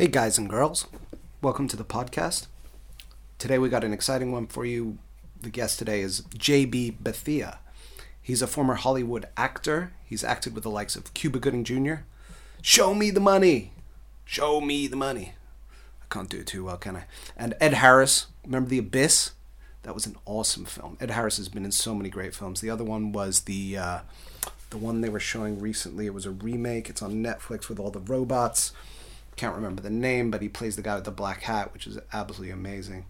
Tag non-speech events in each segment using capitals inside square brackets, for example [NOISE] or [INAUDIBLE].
Hey, guys and girls. Welcome to the podcast. Today we got an exciting one for you. The guest today is J.B. Bethea. He's a former Hollywood actor. He's acted with the likes of Cuba Gooding Jr. Show me the money. Show me the money. I can't do it too well, can I? And Ed Harris. Remember The Abyss? That was an awesome film. Ed Harris has been in so many great films. The other one was the uh, the one they were showing recently. It was a remake. It's on Netflix with all the robots can't remember the name, but he plays the guy with the black hat, which is absolutely amazing.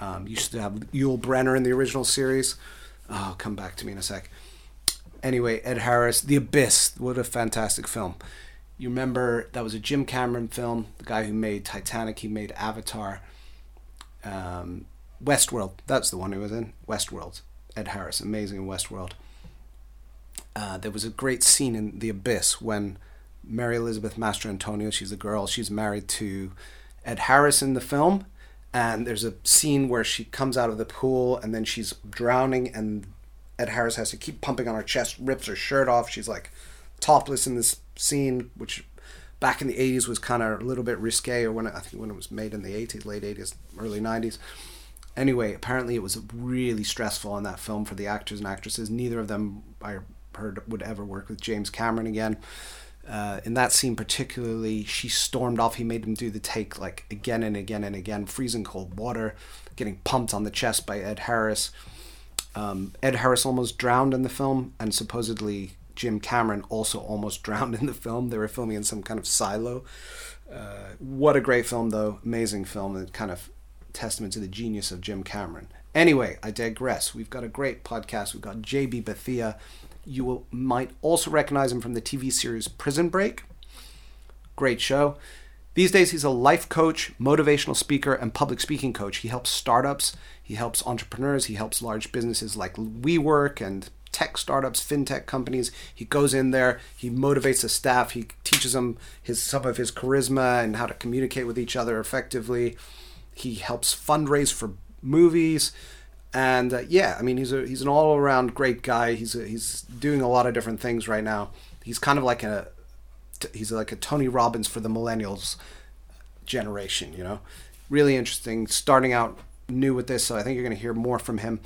Um, used to have Yul Brynner in the original series. Oh, come back to me in a sec. Anyway, Ed Harris, The Abyss. What a fantastic film. You remember that was a Jim Cameron film, the guy who made Titanic, he made Avatar. Um, Westworld, that's the one he was in. Westworld. Ed Harris, amazing in Westworld. Uh, there was a great scene in The Abyss when Mary Elizabeth Mastrantonio. She's a girl. She's married to Ed Harris in the film. And there's a scene where she comes out of the pool and then she's drowning, and Ed Harris has to keep pumping on her chest, rips her shirt off. She's like topless in this scene, which back in the 80s was kind of a little bit risque, or when it, I think when it was made in the 80s, late 80s, early 90s. Anyway, apparently it was really stressful on that film for the actors and actresses. Neither of them, I heard, would ever work with James Cameron again. Uh, in that scene particularly, she stormed off. He made him do the take like again and again and again, freezing cold water, getting pumped on the chest by Ed Harris. Um, Ed Harris almost drowned in the film, and supposedly Jim Cameron also almost [LAUGHS] drowned in the film. They were filming in some kind of silo. Uh, what a great film, though! Amazing film, and kind of testament to the genius of Jim Cameron. Anyway, I digress. We've got a great podcast. We've got JB Bethea you will, might also recognize him from the TV series Prison Break. Great show. These days, he's a life coach, motivational speaker, and public speaking coach. He helps startups, he helps entrepreneurs, he helps large businesses like WeWork and tech startups, fintech companies. He goes in there, he motivates the staff, he teaches them his some of his charisma and how to communicate with each other effectively. He helps fundraise for movies and uh, yeah, I mean he's a he's an all around great guy. He's a, he's doing a lot of different things right now. He's kind of like a he's like a Tony Robbins for the millennials generation. You know, really interesting. Starting out new with this, so I think you're going to hear more from him.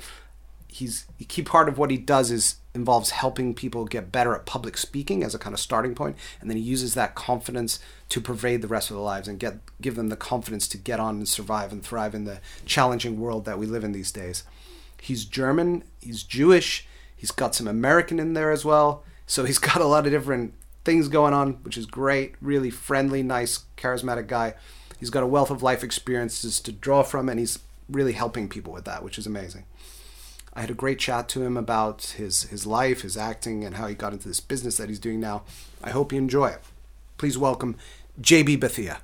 He's a key part of what he does is involves helping people get better at public speaking as a kind of starting point, and then he uses that confidence to pervade the rest of their lives and get give them the confidence to get on and survive and thrive in the challenging world that we live in these days. He's German, he's Jewish, he's got some American in there as well. So he's [LAUGHS] got a lot of different things going on, which is great. Really friendly, nice, charismatic guy. He's got a wealth of life experiences to draw from, and he's really helping people with that, which is amazing. I had a great chat to him about his, his life, his acting, and how he got into this business that he's doing now. I hope you enjoy it. Please welcome JB Bethea.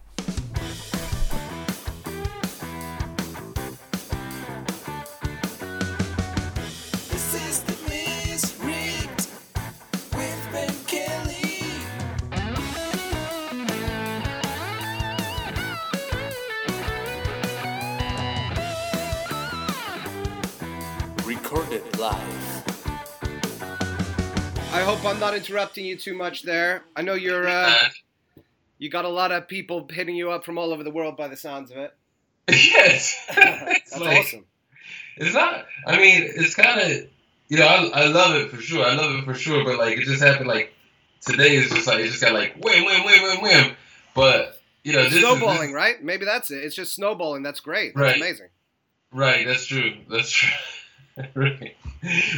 I'm not interrupting you too much there. I know you're uh, you got a lot of people hitting you up from all over the world by the sounds of it. [LAUGHS] yes, that's [LAUGHS] like, awesome. It's not. I mean, it's kind of you know I, I love it for sure. I love it for sure. But like it just happened like today is just like it just got like wham wham wham wham wham. But you know snowballing, is, this, right? Maybe that's it. It's just snowballing. That's great. That's right. amazing. Right. That's true. That's true. [LAUGHS] [LAUGHS] right.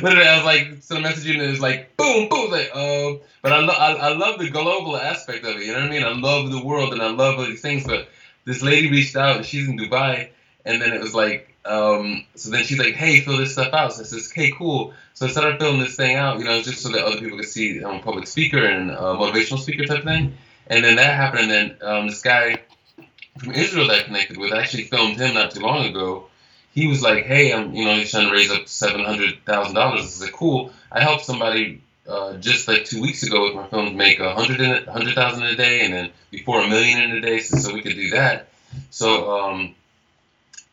Literally, I was like, so the messaging is like, boom, boom, like, um. But I, lo- I, I love the global aspect of it. You know what I mean? I love the world and I love all these things. But this lady reached out, and she's in Dubai, and then it was like, um. So then she's like, hey, fill this stuff out. So I says, hey, cool. So I started filling this thing out, you know, just so that other people could see I'm a public speaker and a motivational speaker type thing. And then that happened, and then um, this guy from Israel that I connected with, I actually filmed him not too long ago he was like, "Hey, I'm you know he's trying to raise up seven hundred thousand dollars." I said, "Cool." I helped somebody uh, just like two weeks ago with my films make a hundred a hundred thousand a day, and then before a million in a day, so, so we could do that. So um,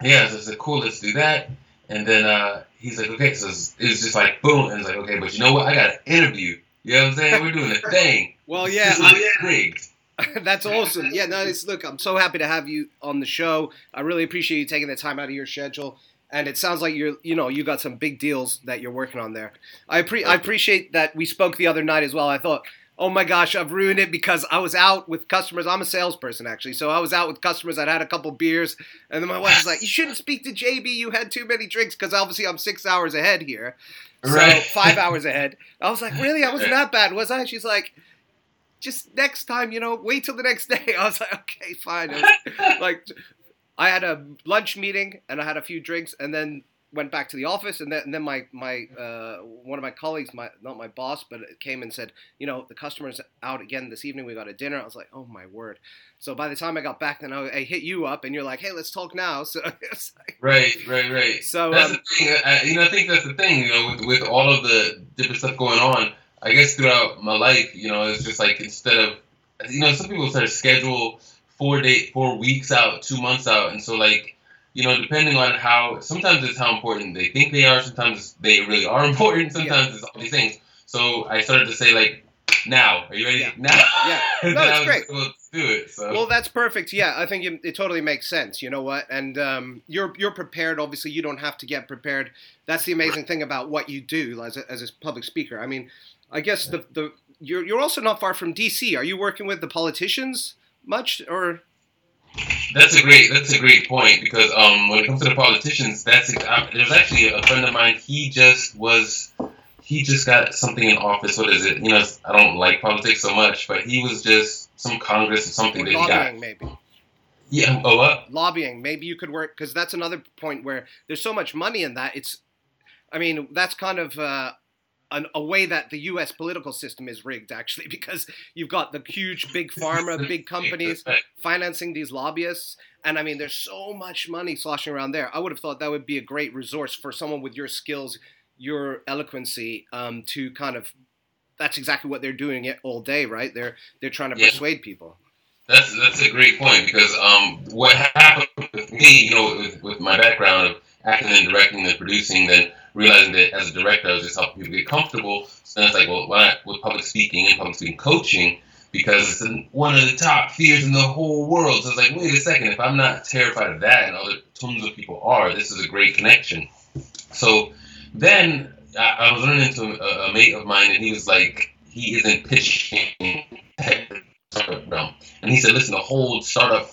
yeah, so I said, "Cool, let's do that." And then uh, he's like, "Okay," so it was just like boom, and it's like, "Okay, but you know what? I got an interview." You know what I'm saying? We're doing a thing. well, yeah, I, rigged. [LAUGHS] That's awesome. Yeah, no, it's look, I'm so happy to have you on the show. I really appreciate you taking the time out of your schedule. And it sounds like you're, you know, you got some big deals that you're working on there. I pre- I appreciate that we spoke the other night as well. I thought, oh my gosh, I've ruined it because I was out with customers. I'm a salesperson actually, so I was out with customers. I'd had a couple beers, and then my wife was like, "You shouldn't speak to JB. You had too many drinks." Because obviously I'm six hours ahead here, so Right. five hours ahead. I was like, "Really? I wasn't that bad, was I?" She's like, "Just next time, you know, wait till the next day." [LAUGHS] I was like, "Okay, fine." Was [LAUGHS] like I had a lunch meeting and I had a few drinks and then went back to the office and then, and then my my uh, one of my colleagues my not my boss but it came and said you know the customer's out again this evening we got a dinner I was like oh my word so by the time I got back then I, I hit you up and you're like hey let's talk now [LAUGHS] so it's like, Right, right, right. so That's um, the thing. I, you know, I think that's the thing. You know, with with all of the different stuff going on, I guess throughout my life, you know, it's just like instead of, you know, some people start to schedule four day, four weeks out, two months out, and so like, you know, depending on how, sometimes it's how important they think they are. Sometimes they really are [LAUGHS] important. Sometimes it's all these things. So I started to say like, now, are you ready? Yeah. Now. Yeah. [LAUGHS] No, it's great. able to do it. So. Well, that's perfect. Yeah, I think it, it totally makes sense. You know what? And um, you're you're prepared. Obviously, you don't have to get prepared. That's the amazing thing about what you do as a, as a public speaker. I mean, I guess the the you're you're also not far from DC. Are you working with the politicians much or? That's a great. That's a great point because um, when it comes to the politicians, that's uh, there's actually a friend of mine. He just was, he just got something in office. What is it? You know, I don't like politics so much, but he was just some Congress or something or that he got. maybe Yeah. Oh, what? lobbying maybe you could work because that's another point where there's so much money in that it's i mean that's kind of uh, an, a way that the us political system is rigged actually [LAUGHS] because you've got the huge big pharma [LAUGHS] big companies financing these lobbyists. And i mean there's so much money sloshing around there. I would have thought that would be a great resource for someone with your skills your eloquency um, to kind of that's exactly what they're doing it all day right? They're they're trying to Yeah. persuade people. That's that's a great point because um, what happened with me, you know, with, with my background of acting and directing and producing, then realizing that as a director, I was just helping people get comfortable. So then it's like, well, why not with public speaking and public speaking coaching? Because it's one of the top fears in the whole world. So it's like, wait a second, if I'm not terrified of that, and other tons of people are, this is a great connection. So then I, I was running into a, a mate of mine, and he was like, he isn't pitching startup realm. And he said, listen, the whole startup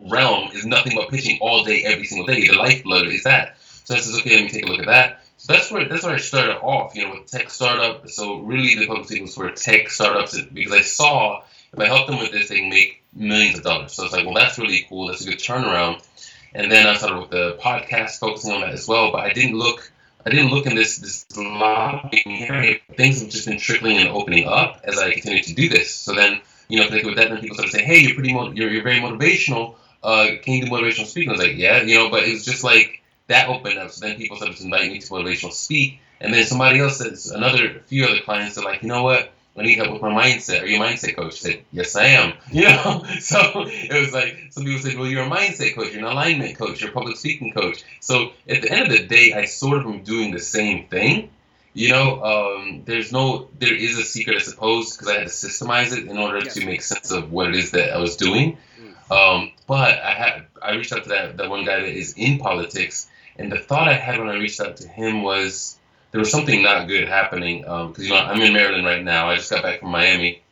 realm is nothing but pitching all day, every single day. The lifeblood is that. So I says, okay, let me take a look at that. So that's where that's where I started off, you know, with tech startup. So really, the speaking was for tech startups because I saw if I help them with this, they make millions of dollars. So it's like, well, that's really cool. That's a good turnaround. And then I started with the podcast, focusing on that as well. But I didn't look. I didn't look in this this lobbying area. Things have just been trickling and opening up as I continue to do this. So then, you know, connected with that, then people started saying, "Hey, you're pretty, mo- you're, you're very motivational. Uh, can you do motivational speaking?" I was like, "Yeah," you know. But it was just like that opened up. So then people started to invite me to motivational speak, and then somebody else says, another few other clients are like, "You know what? I need help with my mindset. Are you a mindset coach?" I said, "Yes, I am." [LAUGHS] You know. So it was like some people said, "Well, you're a mindset coach. You're an alignment coach. You're a public speaking coach." So at the end of the day, I sort of am doing the same thing. You know, um, there's no, there is a secret, I suppose, because I had to systemize it in order Yes. to make sense of what it is that I was doing. Um, but I had, I reached out to that, that one guy that is in politics, and the thought I had when I reached out to him was there was something not good happening. Because you know, I'm in Maryland right now. I just got back from Miami,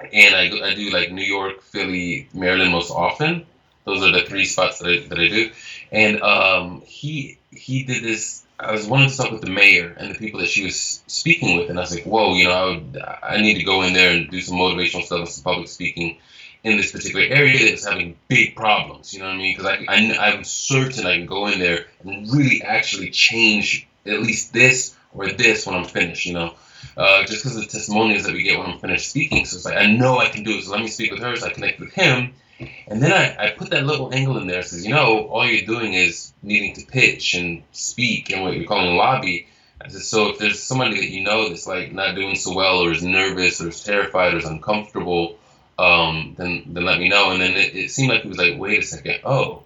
and I, I do like New York, Philly, Maryland most often. Those are the three spots that I, that I do. And um, he he did this. I was wanting to talk with the mayor and the people that she was speaking with, and I was like, "Whoa, you know, I, would, I need to go in there and do some motivational stuff and some public speaking in this particular area that's having big problems." You know what I mean? Because I, I I'm certain I can go in there and really actually change at least this or this when I'm finished. You know, uh, just because of the testimonials that we get when I'm finished speaking. So it's like I know I can do it. So let me speak with her. So I connect with him. And then I, I put that little angle in there. Says, you know, all you're doing is needing to pitch and speak and what you're calling lobby. I said, so if there's somebody that you know that's like not doing so well or is nervous or is terrified or is uncomfortable, um, then then let me know. And then it, it seemed like he was like, wait a second, oh,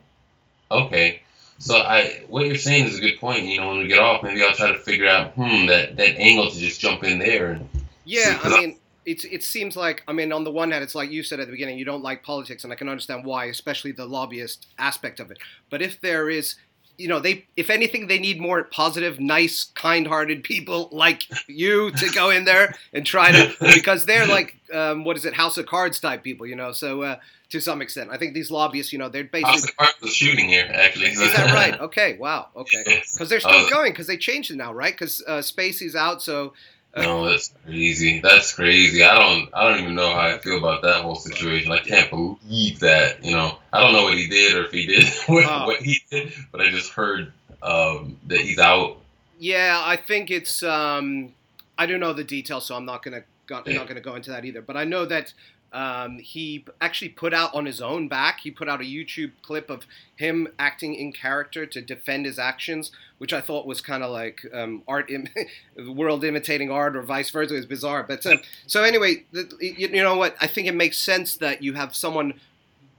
okay. So I, what you're saying is a good point. You know, when we get off, maybe I'll try to figure out, hmm, that that angle to just jump in there and Yeah, I mean, it's it seems like I mean on the one hand it's like you said at the beginning you don't like politics and I can understand why especially the lobbyist aspect of it but if there is you know they if anything they need more positive nice kind-hearted people like you to go in there and try to [LAUGHS] because they're like um, what is it house of cards type people you know so uh, to some extent i think these lobbyists you know they're basically House of Cards was shooting here actually. is that right [LAUGHS] okay wow okay because they're still going because they changed it now right because uh, spacey's out so uh, no, that's crazy. That's crazy. I don't. I don't even know how I feel about that whole situation. I can't believe that. You know, I don't know what he did or if he did [LAUGHS] what, Oh. what he did, [LAUGHS] but I just heard um, that he's out. Yeah, I think it's. Um, I don't know the details, so I'm not gonna go, Yeah. not gonna go into that either. But I know that um, he actually put out on his own back. He put out a YouTube clip of him acting in character to defend his actions, which I thought was kind of like um, art, Im- the [LAUGHS] world imitating art, or vice versa. It was bizarre. But um, [LAUGHS] so anyway, the, you, you know what? I think it makes sense that you have someone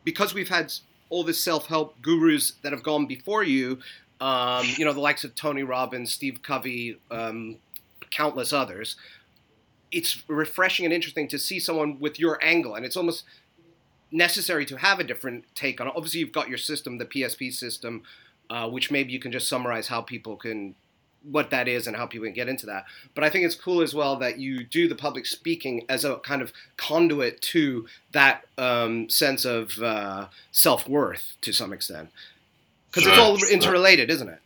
because we've had all the self-help gurus that have gone before you um, you know, the likes of Tony Robbins, Steve Covey, um, countless others. It's refreshing and interesting to see someone with your angle, and it's almost necessary to have a different take on it. Obviously, you've got your system, the PSP system, uh, which maybe you can just summarize how people can, what that is, and how people can get into that. But I think it's cool as well that you do the public speaking as a kind of conduit to that um, sense of uh, self worth to some extent because it's all sure. interrelated, isn't it?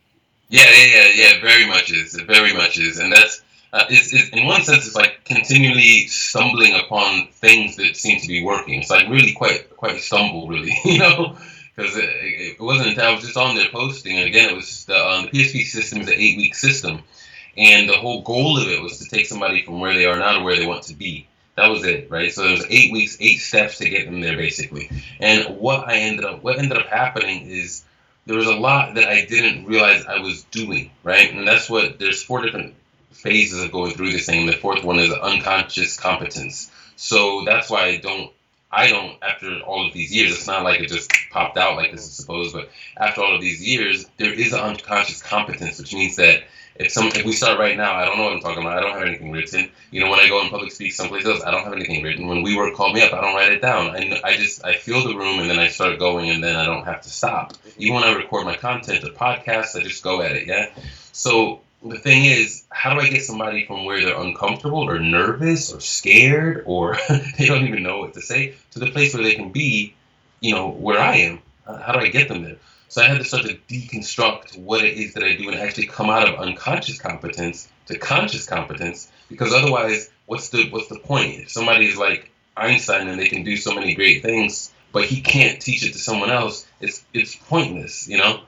Yeah, yeah, yeah, yeah. Very much is. It very much is, and that's. Uh, it's, it's, in one sense, it's like continually stumbling upon things that seem to be working. It's like really quite quite a stumble, really, [LAUGHS] you know, because it, it wasn't until I was just on there posting, and again, it was the, um, the PSP system is an eight week system, and the whole goal of it was to take somebody from where they are now to where they want to be. That was it, right? So there was eight weeks, eight steps to get them there, basically. And what I ended up, what ended up happening is there was a lot that I didn't realize I was doing, right? And that's what there's four different phases of going through this thing. The fourth one is unconscious competence. So that's why I don't I don't after all of these years, it's not like it just popped out like this is supposed, but after all of these years, there is an unconscious competence, which means that if some if we start right now, I don't know what I'm talking about. I don't have anything written. You know, when I go in public speak someplace else, I don't have anything written. When we work call me up, I don't write it down. I, I just I feel the room and then I start going and then I don't have to stop. Even when I record my content or podcasts, I just go at it. Yeah. So the thing is, how do I get somebody from where they're uncomfortable or nervous or scared or [LAUGHS] they don't even know what to say to the place where they can be, you know, where I am? Uh, How do I get them there? So I had to start to deconstruct what it is that I do and actually come out of unconscious competence to conscious competence because otherwise, what's the what's the point? If somebody is like Einstein and they can do so many great things, but he can't teach it to someone else, it's it's pointless, you know.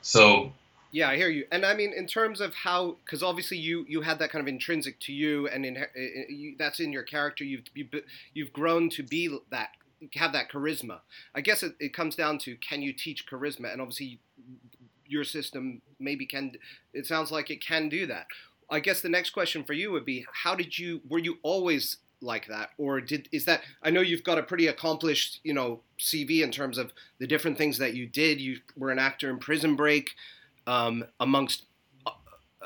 So Yeah, I hear you. And I mean, in terms of how, because obviously you you had that kind of intrinsic to you, and in, uh, you, that's in your character. You've you, you've grown to be that, have that charisma. I guess it, it comes down to can you teach charisma, and obviously your system maybe can. It sounds like it can do that. I guess the next question for you would be, how did you? Were you always like that, or did is that? I know you've got a pretty accomplished, you know, CV in terms of the different things that you did. You were an actor in Prison Break um, amongst uh,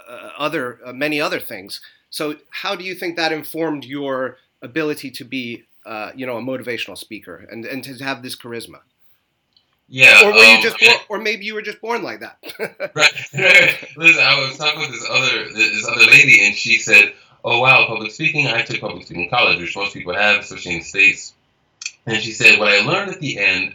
uh, other uh, many other things. So, how do you think that informed your ability to be, uh, you know, a motivational speaker and, and to have this charisma? yeah, Or were you um, just, born, or maybe you were just born like that? [LAUGHS] right, right. [LAUGHS] Listen, I was talking with this other this other lady, and she said, "Oh wow, public speaking. I took public speaking in college, which most people have, especially in the states." And she said, "What I learned at the end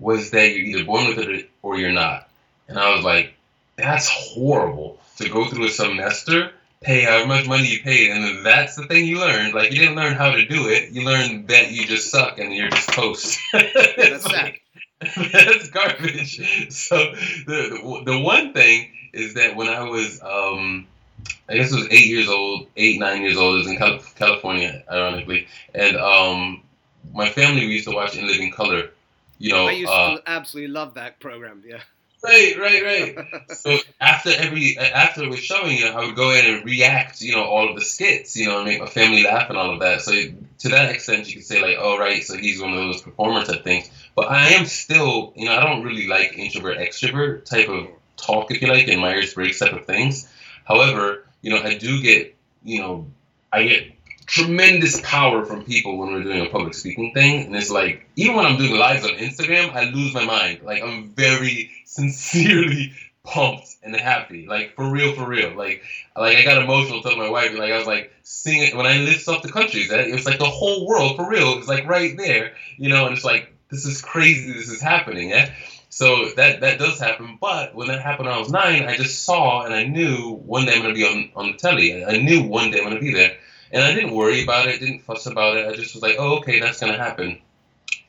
was that you're either born with it or you're not." And I was like, "That's horrible to go through a semester." Pay however much money you paid, and that's the thing you learned. Like you didn't learn how to do it; you learned that you just suck and you're just toast. [LAUGHS] That's sad. [LAUGHS] That's garbage. So the, the the one thing is that when I was um I guess it was eight years old, eight nine years old. It was in California, ironically, and um my family we used to watch In Living Color. You know, I used uh, to absolutely love that program. Yeah. Right, right, right. [LAUGHS] so after every after it was showing, you know, I would go in and react, you know, all of the skits, you know, and make my family laugh and all of that. So to that extent, you could say like, oh right, so he's one of those performer type things. But I am still, you know, I don't really like introvert extrovert type of talk, if you like, and Myers Briggs type of things. However, you know, I do get, you know, I get tremendous power from people when we're doing a public speaking thing. And it's like, even when I'm doing lives on Instagram, I lose my mind. Like, I'm very [LAUGHS] sincerely pumped and happy. Like, for real, for real. Like, like I got emotional telling my wife, like, I was like, singing, when I list off the countries, eh, it was like the whole world, for real. It was like right there, you know, and it's like, this is crazy, this is happening, yeah? So that that does happen. But when that happened when I was nine, I just saw and I knew one day I'm gonna be on, on the telly. I knew one day I'm gonna be there. And I didn't worry about it, didn't fuss about it. I just was like, oh, okay, that's gonna happen.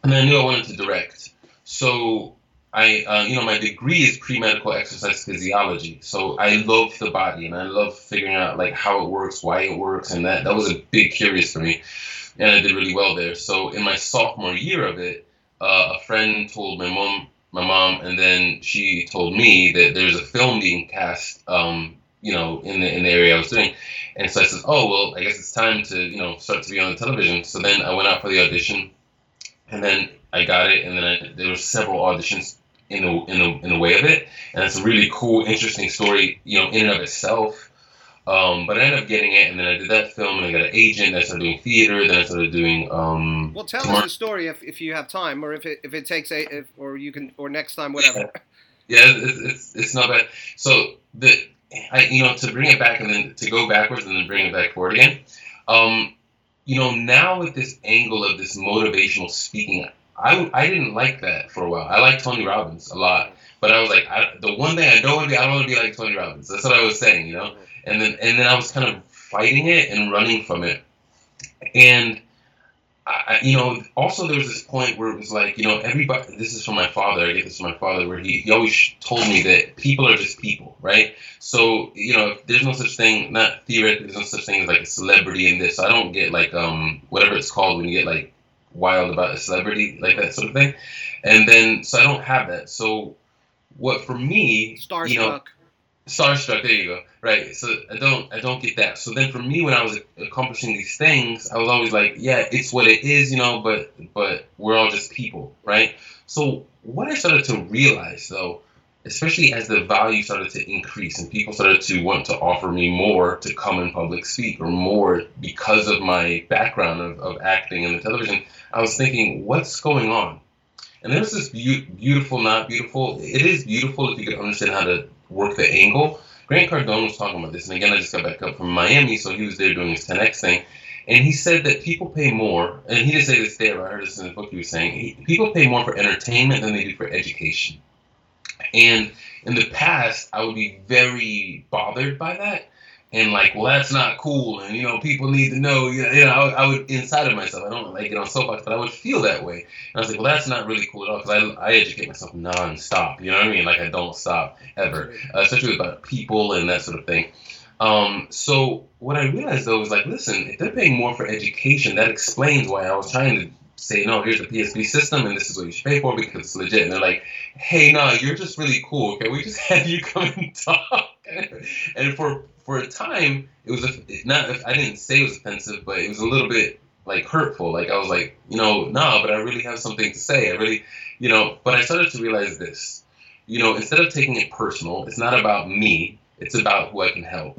And I knew I wanted to direct. So I, uh, you know, my degree is pre-medical exercise physiology. So I love the body and I love figuring out like how it works, why it works, and that that was a big curious for me. And I did really well there. So in my sophomore year of it, uh, a friend told my mom, my mom, and then she told me that there's a film being cast um, you know, in the in the area I was doing. And so I said, oh well, I guess it's time to you know start to be on the television. So then I went out for the audition, and then I got it, and then I, there were several auditions in the in the in the way of it, and it's a really cool, interesting story, you know, in and of itself. Um, but I ended up getting it, and then I did that film, and I got an agent. Then I started doing theater. Then I started doing. Um, well, tell us the story if, if you have time, or if it if it takes a if, or you can or next time whatever. Yeah, [LAUGHS] yeah it's, it's, it's not bad. So the I, you know, to bring it back and then to go backwards and then bring it back forward again. Um, you know, now with this angle of this motivational speaking, I, I didn't like that for a while. I like Tony Robbins a lot, but I was like, I, the one thing I don't want to be, I don't want to be like Tony Robbins. That's what I was saying, you know. And then and then I was kind of fighting it and running from it, and I, you know, also there was this point where it was like, you know, everybody. This is from my father. I get this from my father, where he, he always told me that people are just people, right? So you know, there's no such thing, not theoretically, there's no such thing as like a celebrity in this. So I don't get like um whatever it's called when you get like wild about a celebrity, like that sort of thing. And then so I don't have that. So what for me, starstruck. You know, starstruck. There you go. Right. So I don't I don't get that. So then for me, when I was accomplishing these things, I was always like, yeah, it's what it is, you know. But but we're all just people, right? So what I started to realize though, especially as the value started to increase and people started to want to offer me more to come and public speak or more because of my background of, of acting and the television, I was thinking, what's going on? And there's this be- beautiful, not beautiful. It is beautiful if you can understand how to work the angle. Grant Cardone was talking about this, and again, I just got back up from Miami, so he was there doing his 10x thing, and he said that people pay more, and he didn't say this there, I heard this in the book he was saying, he, people pay more for entertainment than they do for education. And in the past, I would be very bothered by that and like, well, that's not cool, and you know, people need to know. You know, I, I would inside of myself, I don't like get on soapbox, but I would feel that way. And I was like, well, that's not really cool at all because I, I educate myself non-stop. You know what I mean? Like I don't stop ever, uh, especially about people and that sort of thing. Um, so what I realized though was like, listen, if they're paying more for education, that explains why I was trying to say, no, here's the PSP system and this is what you should pay for because it's legit. And they're like, hey, no, you're just really cool. Okay, we just [LAUGHS] had you come and [LAUGHS] talk. and for for a time, it was a, not. I didn't say it was offensive, but it was a little bit like hurtful. Like I was like, you know, nah, but I really have something to say. I really, you know. But I started to realize this. You know, instead of taking it personal, it's not about me. It's about who I can help.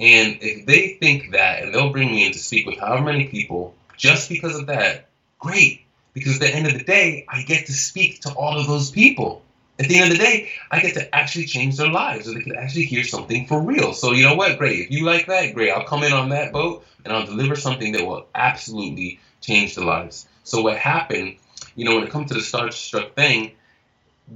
And if they think that, and they'll bring me in to speak with however many people, just because of that, great. Because at the end of the day, I get to speak to all of those people at the end of the day, I get to actually change their lives, or they could actually hear something for real. So you know what? Great. If you like that, great. I'll come in on that boat and I'll deliver something that will absolutely change the lives. So what happened, you know, when it comes to the starstruck thing,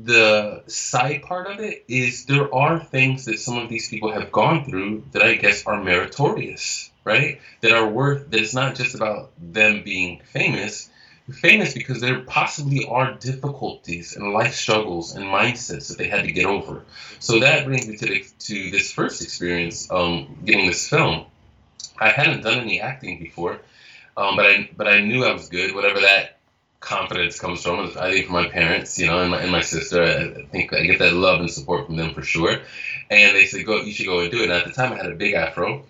the side part of it is there are things that some of these people have gone through that I guess are meritorious, right? That are worth that it's not just about them being famous, famous because there possibly are difficulties and life struggles and mindsets that they had to get over. So that brings me to the, to this first experience, um, getting this film. I hadn't done any acting before, um, but I but I knew I was good. Whatever that confidence comes from, I think from my parents, you know, and my, and my sister. I think I get that love and support from them for sure. And they said, "Go, you should go and do it." And at the time, I had a big afro,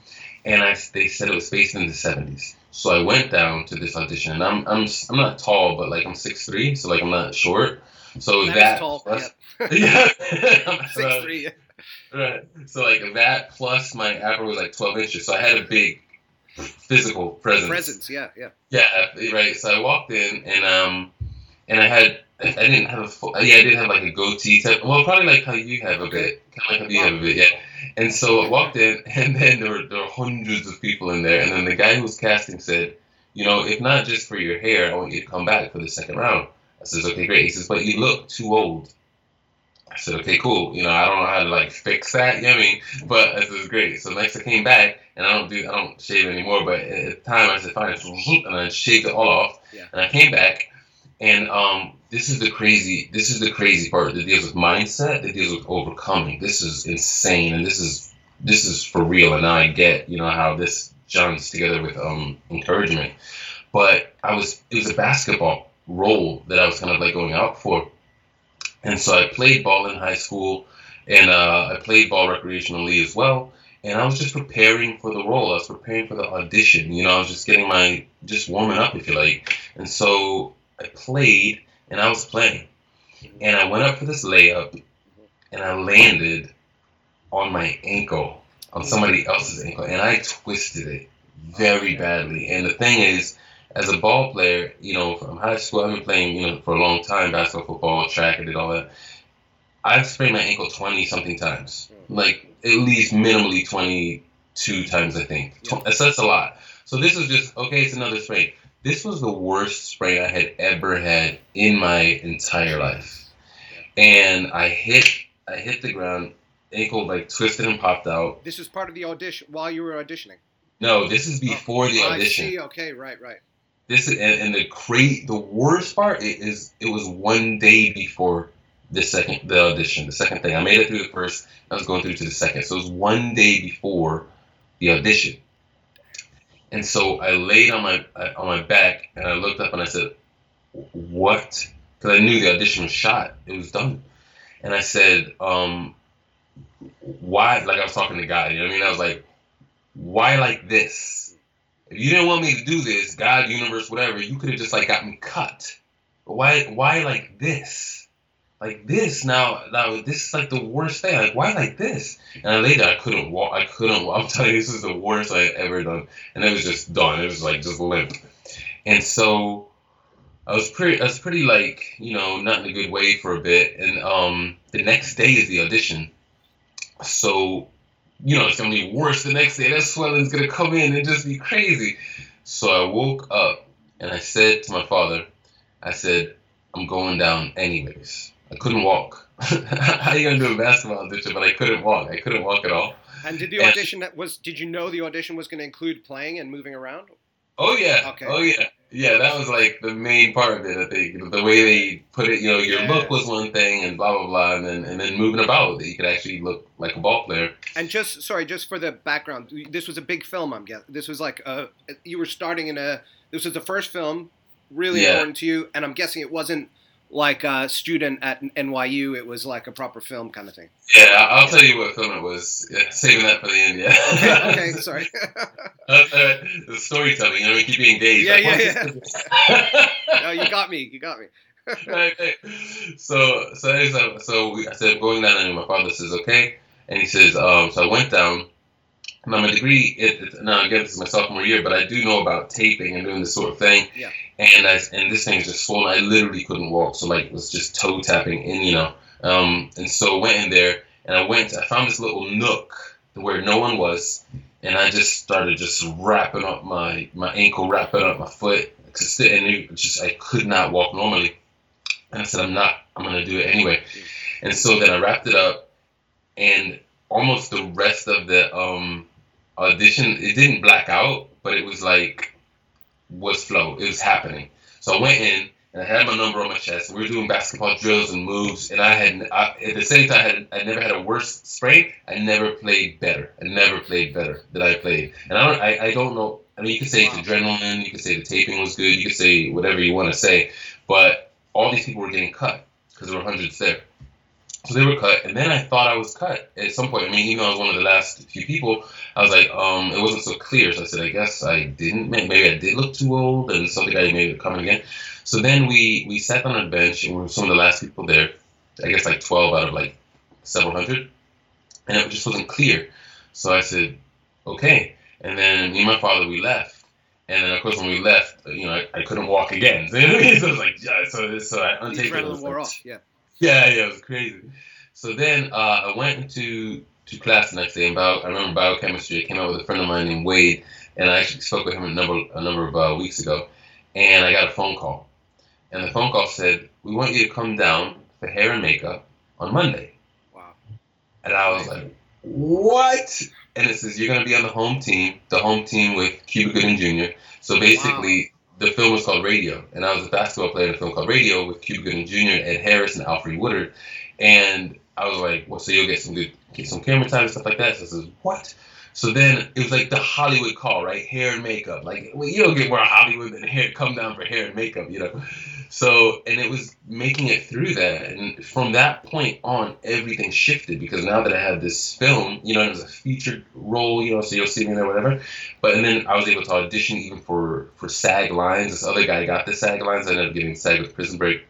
and I they said it was based in the '70s. So I went down to this audition, and I'm I'm I'm not tall, but like I'm six three, so like I'm not short. So that, that tall, plus, [LAUGHS] [LAUGHS] yeah, yeah. [LAUGHS] six three. Right. So like that plus my afro was like 12 inches, so I had a big physical presence. Presence, yeah, yeah. Yeah, right. So I walked in and um and I had I didn't have a full yeah I did have like a goatee type well probably like how you have a bit kind of like how you have a bit yeah and so I walked in [LAUGHS] and then there were there were hundreds of people in there and then the guy who was casting said you know if not just for your hair I want you to come back for the second round I says okay great he says but you look too old I said, okay, cool. You know, I don't know how to like fix that. [LAUGHS] You know what I mean? But this is great. So next I came back and I don't do, I don't shave anymore. But at the time I said, fine, and I shaved it all off. Yeah. And I came back, and um, this is the crazy, this is the crazy part that deals with mindset, that deals with overcoming. This is insane, and this is this is for real. And I get, you know, how this joins together with um encouragement. But I was, it was a basketball role that I was kind of like going out for and so I played ball in high school, and uh, I played ball recreationally as well. And I was just preparing for the role. I was preparing for the audition. You know, I was just getting my just warming up, if you like. And so I played, and I was playing, and I went up for this layup, and I landed on my ankle, on somebody else's ankle, and I twisted it very badly. And the thing is, as a ball player, you know, from high school, I've been playing, you know, for a long time, basketball, football, track, I did all that. I've sprained my ankle 20 something times. Like, at least minimally 22 times, I think. So that's a lot. So this is just, okay, it's another sprain. This was the worst sprain I had ever had in my entire life. And I hit, I hit the ground, ankle like twisted and popped out. This was part of the audition while you were auditioning. No, this is before the Oh, audition. I see. Okay, right, right. this is and, and the cra- the worst part is it was one day before the second the audition the second thing i made it through the first i was going through to the second so it was one day before the audition and so i laid on my on my back and i looked up and i said what? Because i knew the audition was shot. It was done. And i said um why? Like i was talking to god you know what i mean? I was like why like this? If you didn't want me to do this, God, universe, whatever, you could have just like got me cut. But why why like this? Like this now now this is like the worst thing. Like why like this? And I laid there, I couldn't walk I couldn't walk. [LAUGHS] I'm telling you, this is the worst I had ever done. And it was just done. It was like just limp. And so I was pretty I was pretty like, you know, not in a good way for a bit. And um the next day is the audition. So you know, it's gonna be worse the next day. That swelling's gonna come in and just be crazy. So I woke up and I said to my father, I said, I'm going down anyways. I couldn't walk. [LAUGHS] How are you gonna do a basketball audition? But I couldn't walk. I couldn't walk at all. And did the audition that was? Did you know the audition was going to include playing and moving around? Oh yeah. Okay. Oh yeah. Yeah, that was like the main part of it. I think the way they put it, you know, your Yeah. look was one thing, and blah blah blah, and then and then moving about that you could actually look like a ball player. And just sorry, just for the background, this was a big film. I'm guessing this was like a you were starting in a. This was the first film, really Yeah. important to you, and I'm guessing it wasn't like a student at NYU. It was like a proper film kind of thing. Yeah, I'll tell you what film it was. Yeah, saving that for the end. Yeah. Okay, okay, [LAUGHS] sorry. All right. [LAUGHS] The storytelling, I mean, keep you engaged. Yeah, Like, yeah, this- no, you got me. You got me. [LAUGHS] Right. So, so, uh, so we, I said, going down, and my father says, okay. And he says, um, so I went down. Now, my degree, it, it, now again, this is my sophomore year, but I do know about taping and doing this sort of thing. Yeah. And I, and this thing is just swollen. I literally couldn't walk. So, like, it was just toe tapping in, you know. Um, and so I went in there, and I went, I found this little nook where no one was. And I just started just wrapping up my, my ankle, wrapping up my foot. Just, and it just, I could not walk normally. And I said, I'm not, I'm going to do it anyway. And so then I wrapped it up, and almost the rest of the um, audition, it didn't black out, but it was like, was flow. It was happening. So I went in, and I had my number on my chest. We were doing basketball drills and moves, and I had, I, at the same time, I, had, I never had a worse sprain. I never played better. I never played better than I played. And I don't, I, I don't know. I mean, you could say it's adrenaline. You could say the taping was good. You could say whatever you want to say, but all these people were getting cut because there were hundreds there. So they were cut, and then I thought I was cut at some point. I mean, even though I was one of the last few people, I was like, um, it wasn't so clear. So I said, I guess I didn't. Maybe I did look too old, and something I made it coming again. So then we we sat on a bench, and we were some of the last people there. I guess like twelve out of like several hundred, and it just wasn't clear. So I said, okay. And then me and my father we left, and then of course when we left, you know, I, I couldn't walk again. [LAUGHS] So, it was like, yeah, so so I untaped it. wore off. Yeah. Yeah, yeah, it was crazy. So then uh, I went into to class the next day in bio. I remember biochemistry. I came out with a friend of mine named Wade, and I actually spoke with him a number a number of uh, weeks ago. And I got a phone call, and the phone call said, "We want you to come down for hair and makeup on Monday." Wow. And I was like, "What?" And it says you're going to be on the home team, the home team with Cuba Gooding Jr. So basically, wow. The film was called Radio, and I was a basketball player in a film called Radio with Cuba Gooding Jr., and Ed Harris, and Alfre Woodard. And I was like, well, so you'll get some good, get some camera time and stuff like that. So I says, what? So then it was like the Hollywood call, right? Hair and makeup. Like, well, you don't get more Hollywood than hair, come down for hair and makeup, you know? So, and it was making it through that. And from that point on, everything shifted because now that I had this film, you know, it was a featured role, you know, so you'll see me there, whatever. But, and then I was able to audition even for, for SAG lines. This other guy got the SAG lines. I ended up getting SAG with Prison Break.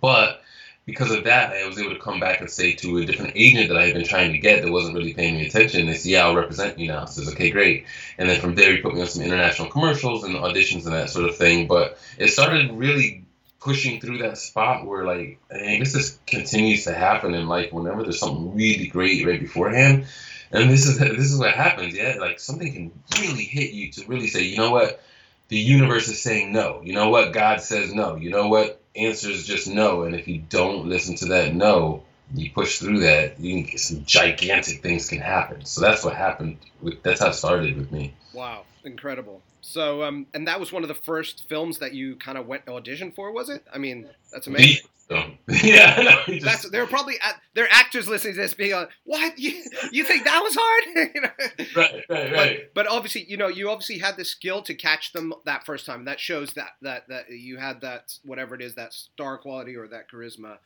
But, because of that, I was able to come back and say to a different agent that I had been trying to get that wasn't really paying me attention, they said, Yeah, I'll represent you now. So says, Okay, great. And then from there, he put me on some international commercials and auditions and that sort of thing. But it started really pushing through that spot where, like, I this just continues to happen in life whenever there's something really great right beforehand. And this is [LAUGHS] this is what happens, yeah. Like something can really hit you to really say, you know what, the universe is saying no. You know what, God says no. You know what, answer is just no. And if you don't listen to that no, you push through that, you can get some gigantic things can happen. So that's what happened. With, that's how it started with me. Wow, incredible. So, um, and that was one of the first films that you kind of went audition for, was it? I mean, that's amazing. Yeah, [LAUGHS] no, just... that's they're probably they're actors listening to this being like, "What you you think that was hard?" [LAUGHS] you know? Right, right, right. But, but, obviously, you know, you obviously had the skill to catch them that first time. That shows that that that you had that whatever it is, that star quality or that charisma.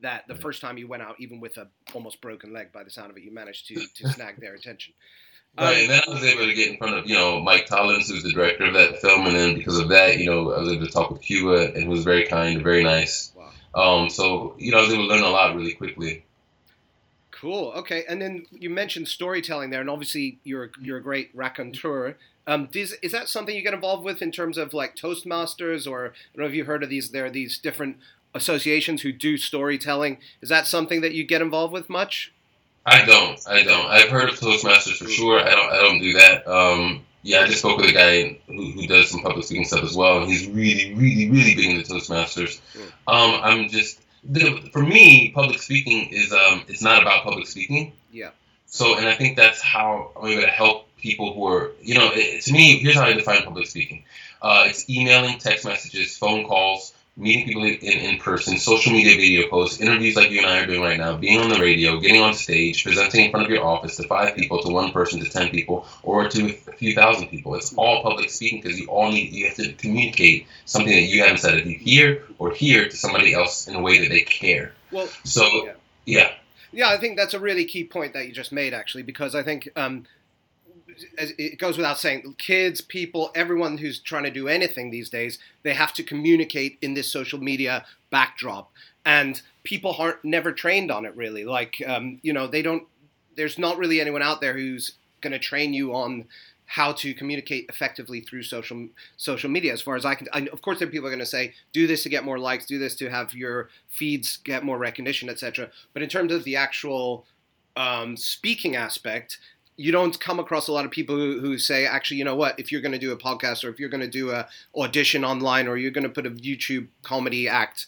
That the first time you went out, even with a almost broken leg, by the sound of it, you managed to to [LAUGHS] snag their attention. Right, um, and then I was able to get in front of you know Mike Tollins, who's the director of that film, and then because of that, you know, I was able to talk with Cuba, and he was very kind, very nice. Wow. Um, so you know, I was able to learn a lot really quickly. Cool. Okay, and then you mentioned storytelling there, and obviously you're you're a great raconteur. Um, is, is that something you get involved with in terms of like Toastmasters, or I don't know if you've heard of these? There are these different associations who do storytelling. Is that something that you get involved with much? I don't. I don't. I've heard of Toastmasters for sure. I don't. I don't do that. Um, yeah, I just spoke with a guy who, who does some public speaking stuff as well, and he's really, really, really big into Toastmasters. Um, I'm just for me, public speaking is um, it's not about public speaking. Yeah. So, and I think that's how I'm able to help people who are, you know, it, to me, here's how I define public speaking. Uh, it's emailing, text messages, phone calls, meeting people in, in person, social media video posts, interviews like you and I are doing right now, being on the radio, getting on stage, presenting in front of your office to five people, to one person, to ten people, or to a few thousand people. It's all public speaking because you all need you have to communicate something that you haven't said you here or here to somebody else in a way that they care. Well, so yeah. yeah. Yeah, I think that's a really key point that you just made, actually, because I think um, it goes without saying, kids, people, everyone who's trying to do anything these days, they have to communicate in this social media backdrop, and people aren't never trained on it really. Like, um, you know, they don't. There's not really anyone out there who's going to train you on how to communicate effectively through social social media. As far as I can, I, of course, there are people are going to say, do this to get more likes, do this to have your feeds get more recognition, etc. But in terms of the actual um, speaking aspect, you don't come across a lot of people who, who say, actually, you know what, if you're going to do a podcast or if you're going to do a audition online or you're going to put a YouTube comedy act,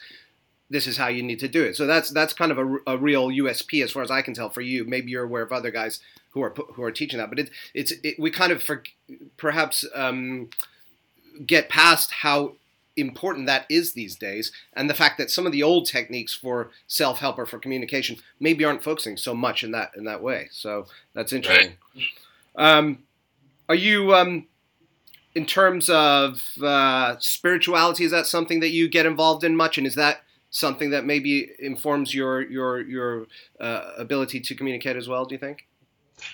this is how you need to do it. So that's that's kind of a, a real USP as far as I can tell for you. Maybe you're aware of other guys who are who are teaching that, but it, it's it, we kind of for, perhaps um, get past how important that is these days, and the fact that some of the old techniques for self help or for communication maybe aren't focusing so much in that in that way. So that's interesting. Right. Um, are you, um, in terms of uh, spirituality, is that something that you get involved in much, and is that something that maybe informs your your your uh, ability to communicate as well? Do you think?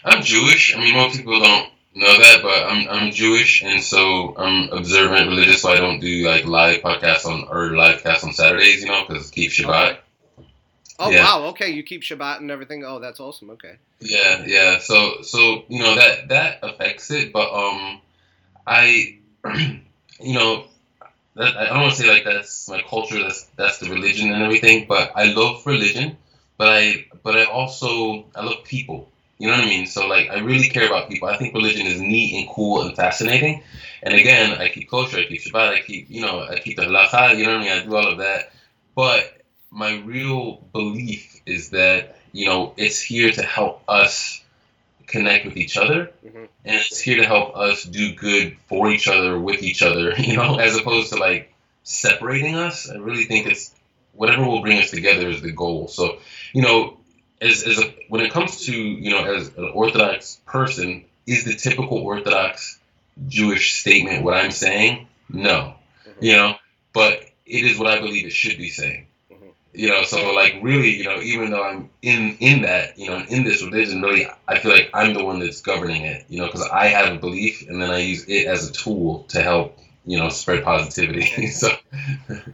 I'm Jewish. I mean, most people don't know that, but I'm I'm Jewish, and so I'm observant religious. So I don't do like live podcasts on or live casts on Saturdays, you know, because keep Shabbat. Oh Yeah. wow, okay, you keep Shabbat and everything. Oh, that's awesome. Okay. Yeah, yeah. So, so you know that that affects it, but um, I, [CLEARS THROAT] you know, that, I don't want to say like that's my culture. That's that's the religion and everything. But I love religion, but I but I also I love people. You know what I mean? So like I really care about people. I think religion is neat and cool and fascinating. And again, I keep kosher, I keep Shabbat, I keep you know I keep the halacha. You know what I mean? I do all of that. But my real belief is that you know it's here to help us connect with each other Mhm. and it's here to help us do good for each other with each other [LAUGHS] you know as opposed to like separating us i really think it's whatever will bring us together is the goal so you know as, as a, when it comes to you know as an orthodox person is the typical orthodox jewish statement what i'm saying no Mhm. you know but it is what i believe it should be saying Mhm. you know so like really you know even though i'm in in that you know in this religion really i feel like i'm the one that's governing it you know because i have a belief and then i use it as a tool to help you know spread positivity [LAUGHS] so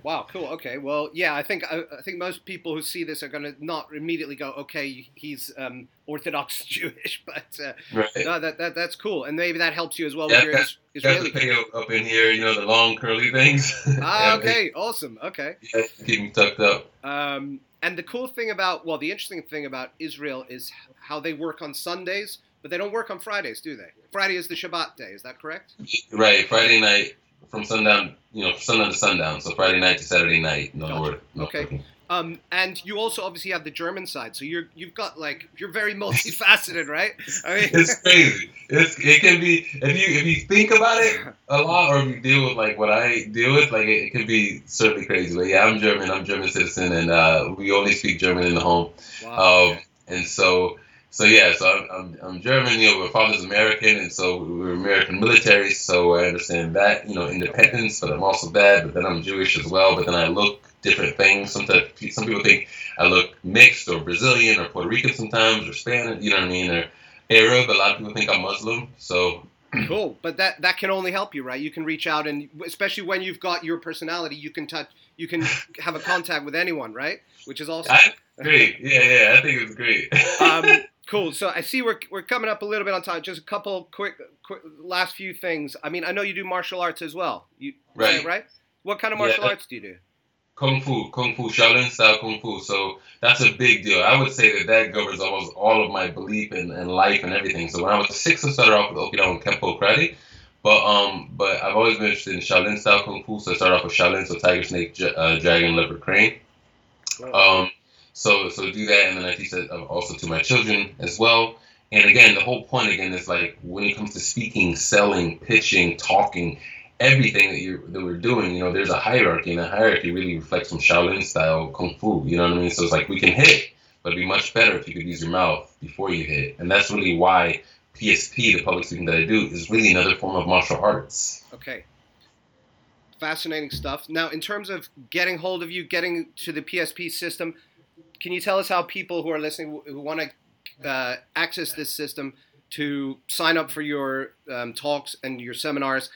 Wow, cool. Okay, well, yeah, I think I, I think most people who see this are going to not immediately go, okay, he's um, Orthodox [LAUGHS] Jewish, but uh, right no, that, that that's cool, and maybe that helps you as well Yeah, with your is- Got the Israeli. up, in here, you know, the long curly things. [LAUGHS] Ah, Yeah, okay, awesome. Okay. yeah, keep me tucked up. Um, and the cool thing about, well, the interesting thing about Israel is how they work on Sundays, but they don't work on Fridays, do they? Friday is the Shabbat day. Is that correct? Right, Friday night from sundown, you know, sundown to sundown. So Friday night to Saturday night. No Gotcha. work. No Okay. Um, and you also obviously have the German side, so you're you've got like you're very multifaceted, right? [LAUGHS] I mean, It's crazy. It's it can be if you if you think about it a lot or if you deal with like what I deal with, like it, it can be certainly crazy. But yeah, I'm German. I'm German citizen, and uh, we only speak German in the home. wow. Um, and so, so yeah, so I'm, I'm, I'm German, you know, my father's American, and so we're American military, so I understand that, you know, independence, but I'm also that, but then I'm Jewish as well, but then I look different things. Sometimes some people think I look mixed or Brazilian or Puerto Rican sometimes or Spanish, you know what I mean, or Arab. A lot of people think I'm Muslim, so Cool, but that that can only help you, right? You can reach out, and especially when you've got your personality, you can touch, you can have a contact with anyone, right? Which is awesome. I, great. Yeah, yeah, I think it's great. um, cool. So I see we're we're coming up a little bit on time. Just a couple quick, quick last few things. I mean, I know you do martial arts as well. You Right. right? What kind of martial Yeah. arts do you do? Kung Fu, Kung Fu, Shaolin style Kung Fu. So that's a big deal. I would say that that governs almost all of my belief and, and life and everything. So when I was six, I started off with Okinawan Kempo Karate. But um, but I've always been interested in Shaolin style Kung Fu. So I started off with Shaolin, so Tiger, Snake, J- uh, Dragon, Leopard, Crane. Um, so so do that, and then I teach that also to my children as well. And again, the whole point again is like when it comes to speaking, selling, pitching, talking, everything that you that we're doing, you know, there's a hierarchy, and the hierarchy really reflects some Shaolin style kung fu. You know what I mean? So it's like we can hit, but it'd be much better if you could use your mouth before you hit, and that's really why PSP, the public speaking that I do, is really another form of martial arts. Okay. Fascinating stuff. Now, in terms of getting hold of you, getting to the PSP system, can you tell us how people who are listening who want to uh, access this system to sign up for your um, talks and your seminars?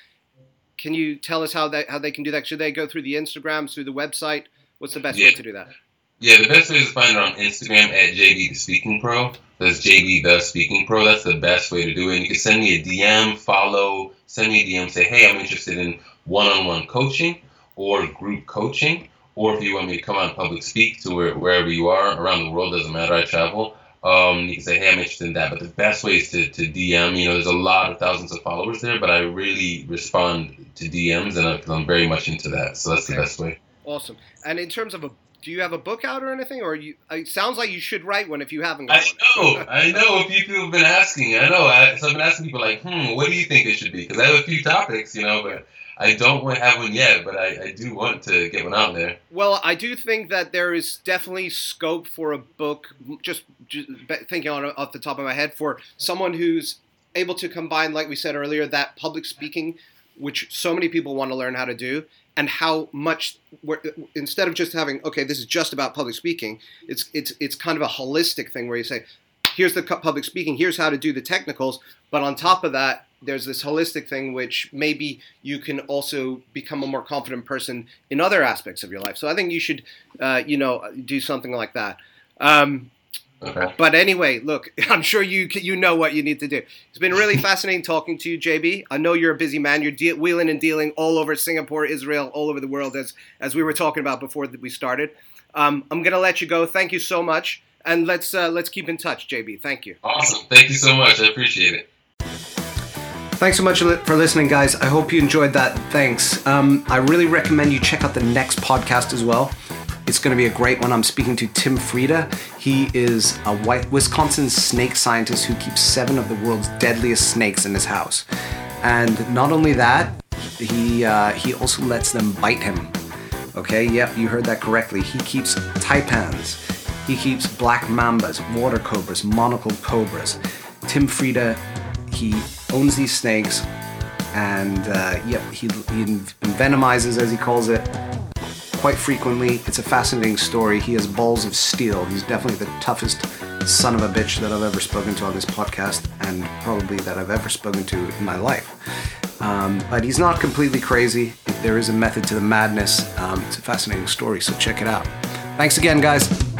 Can you tell us how that how they can do that? Should they go through the Instagram, through the website? What's the best way to do that? Yeah, the best way is to find it on Instagram at JB the Speaking Pro. That's JB the Speaking Pro. That's the best way to do it. And you can send me a DM, follow, send me a DM, say, hey, I'm interested in one-on-one coaching or group coaching, or if you want me to come out and public speak to where, wherever you are around the world, doesn't matter. I travel. Um, you can say, hey, I'm interested in that. But the best way is to, to DM. You know, there's a lot of thousands of followers there, but I really respond to DMs, and I, 'cause I'm very much into that. So that's Okay. the best way. Awesome. And in terms of a, do you have a book out or anything, or you? It sounds like you should write one if you haven't got I one. know, I know. A few people have been asking. I know. I, so I've been asking people like, hmm, what do you think it should be? Because I have a few topics, you know, but I don't want- have one yet. But I, I do want to get one out there. Well, I do think that there is definitely scope for a book. Just, just thinking on off the top of my head, for someone who's able to combine, like we said earlier, that public speaking, which so many people want to learn how to do, and how much instead of just having okay, this is just about public speaking. It's it's it's kind of a holistic thing where you say, here's the public speaking, here's how to do the technicals, but on top of that. There's this holistic thing, which maybe you can also become a more confident person in other aspects of your life. So I think you should, uh, you know, do something like that. Um, But anyway, look, [LAUGHS] I'm sure you you know what you need to do. It's been really [LAUGHS] fascinating talking to you, JB. I know you're a busy man. You're de- wheeling and dealing all over Singapore, Israel, all over the world, as as we were talking about before we started. Um, I'm gonna let you go. Thank you so much, and let's uh, let's keep in touch, JB. Thank you. Awesome. Thank you so much. I appreciate it. Thanks so much for listening, guys. I hope you enjoyed that. Thanks. Um, I really recommend you check out the next podcast as well. It's going to be a great one. I'm speaking to Tim Friede. He is a white Wisconsin snake scientist who keeps seven of the world's deadliest snakes in his house. And not only that, he uh, he also lets them bite him. Okay, yep, you heard that correctly. He keeps taipans. He keeps black mambas, water cobras, monocle cobras. Tim Friede, he owns these snakes, and uh, yep, he, he venomizes, as he calls it, quite frequently. It's a fascinating story. He has balls of steel. He's definitely the toughest son of a bitch that I've ever spoken to on this podcast, and probably that I've ever spoken to in my life. Um, but he's not completely crazy. There is a method to the madness. Um, it's a fascinating story, so check it out. Thanks again, guys.